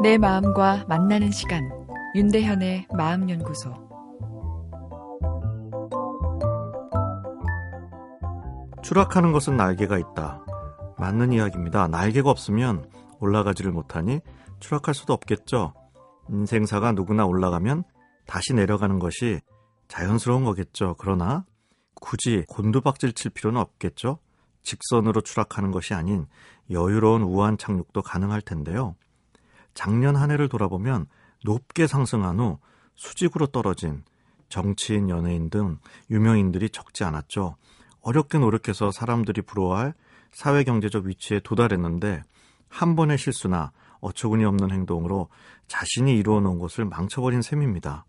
내 마음과 만나는 시간 윤대현의 마음연구소 추락하는 것은 날개가 있다. 맞는 이야기입니다. 날개가 없으면 올라가지를 못하니 추락할 수도 없겠죠. 인생사가 누구나 올라가면 다시 내려가는 것이 자연스러운 거겠죠. 그러나 굳이 곤두박질 칠 필요는 없겠죠. 직선으로 추락하는 것이 아닌 여유로운 우한 착륙도 가능할 텐데요. 작년 한 해를 돌아보면 높게 상승한 후 수직으로 떨어진 정치인, 연예인 등 유명인들이 적지 않았죠. 어렵게 노력해서 사람들이 부러워할 사회 경제적 위치에 도달했는데 한 번의 실수나 어처구니 없는 행동으로 자신이 이루어 놓은 것을 망쳐버린 셈입니다.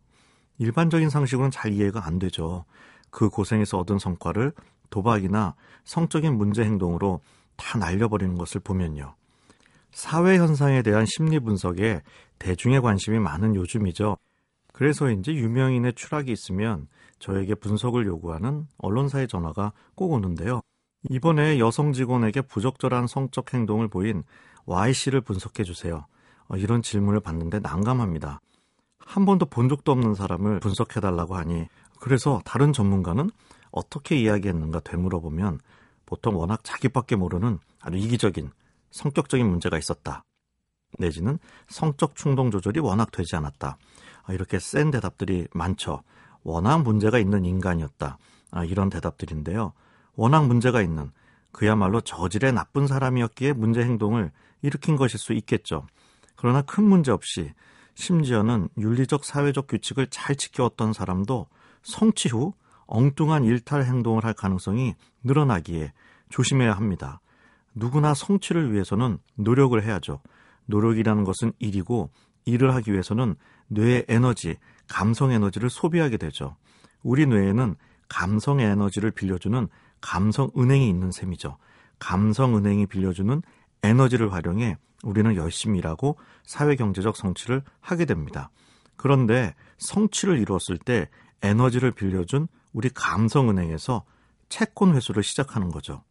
일반적인 상식은 잘 이해가 안 되죠. 그 고생에서 얻은 성과를 도박이나 성적인 문제 행동으로 다 날려버리는 것을 보면요. 사회 현상에 대한 심리 분석에 대중의 관심이 많은 요즘이죠. 그래서인지 유명인의 추락이 있으면 저에게 분석을 요구하는 언론사의 전화가 꼭 오는데요. 이번에 여성 직원에게 부적절한 성적 행동을 보인 Y씨를 분석해 주세요. 어, 이런 질문을 받는데 난감합니다. 한 번도 본 적도 없는 사람을 분석해 달라고 하니 그래서 다른 전문가는 어떻게 이야기했는가 되물어보면 보통 워낙 자기밖에 모르는 아주 이기적인 성격적인 문제가 있었다. 내지는 성적 충동 조절이 워낙 되지 않았다. 아, 이렇게 센 대답들이 많죠. 워낙 문제가 있는 인간이었다. 아, 이런 대답들인데요. 워낙 문제가 있는 그야말로 저질의 나쁜 사람이었기에 문제 행동을 일으킨 것일 수 있겠죠. 그러나 큰 문제 없이 심지어는 윤리적 사회적 규칙을 잘 지켜왔던 사람도 성취 후 엉뚱한 일탈 행동을 할 가능성이 늘어나기에 조심해야 합니다. 누구나 성취를 위해서는 노력을 해야죠. 노력이라는 것은 일이고 일을 하기 위해서는 뇌의 에너지, 감성 에너지를 소비하게 되죠. 우리 뇌에는 감성 에너지를 빌려주는 감성 은행이 있는 셈이죠. 감성 은행이 빌려주는 에너지를 활용해 우리는 열심히 일하고 사회 경제적 성취를 하게 됩니다. 그런데 성취를 이루었을 때 에너지를 빌려준 우리 감성 은행에서 채권 회수를 시작하는 거죠.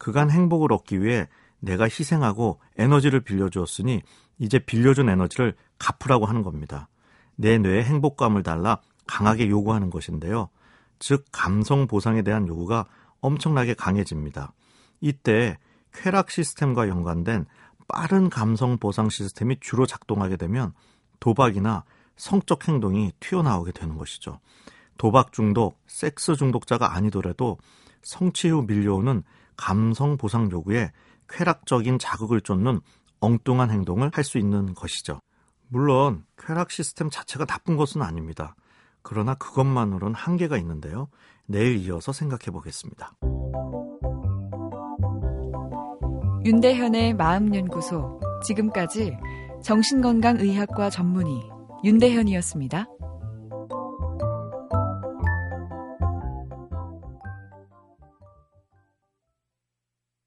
그간 행복을 얻기 위해 내가 희생하고 에너지를 빌려주었으니 이제 빌려준 에너지를 갚으라고 하는 겁니다. 내 뇌에 행복감을 달라 강하게 요구하는 것인데요. 즉, 감성 보상에 대한 요구가 엄청나게 강해집니다. 이때 쾌락 시스템과 연관된 빠른 감성 보상 시스템이 주로 작동하게 되면 도박이나 성적 행동이 튀어나오게 되는 것이죠. 도박 중독, 섹스 중독자가 아니더라도 성취 후 밀려오는 감성 보상 요구에 쾌락적인 자극을 쫓는 엉뚱한 행동을 할 수 있는 것이죠. 물론 쾌락 시스템 자체가 나쁜 것은 아닙니다. 그러나 그것만으로는 한계가 있는데요. 내일 이어서 생각해 보겠습니다. 윤대현의 마음연구소. 지금까지 정신건강의학과 전문의 윤대현이었습니다.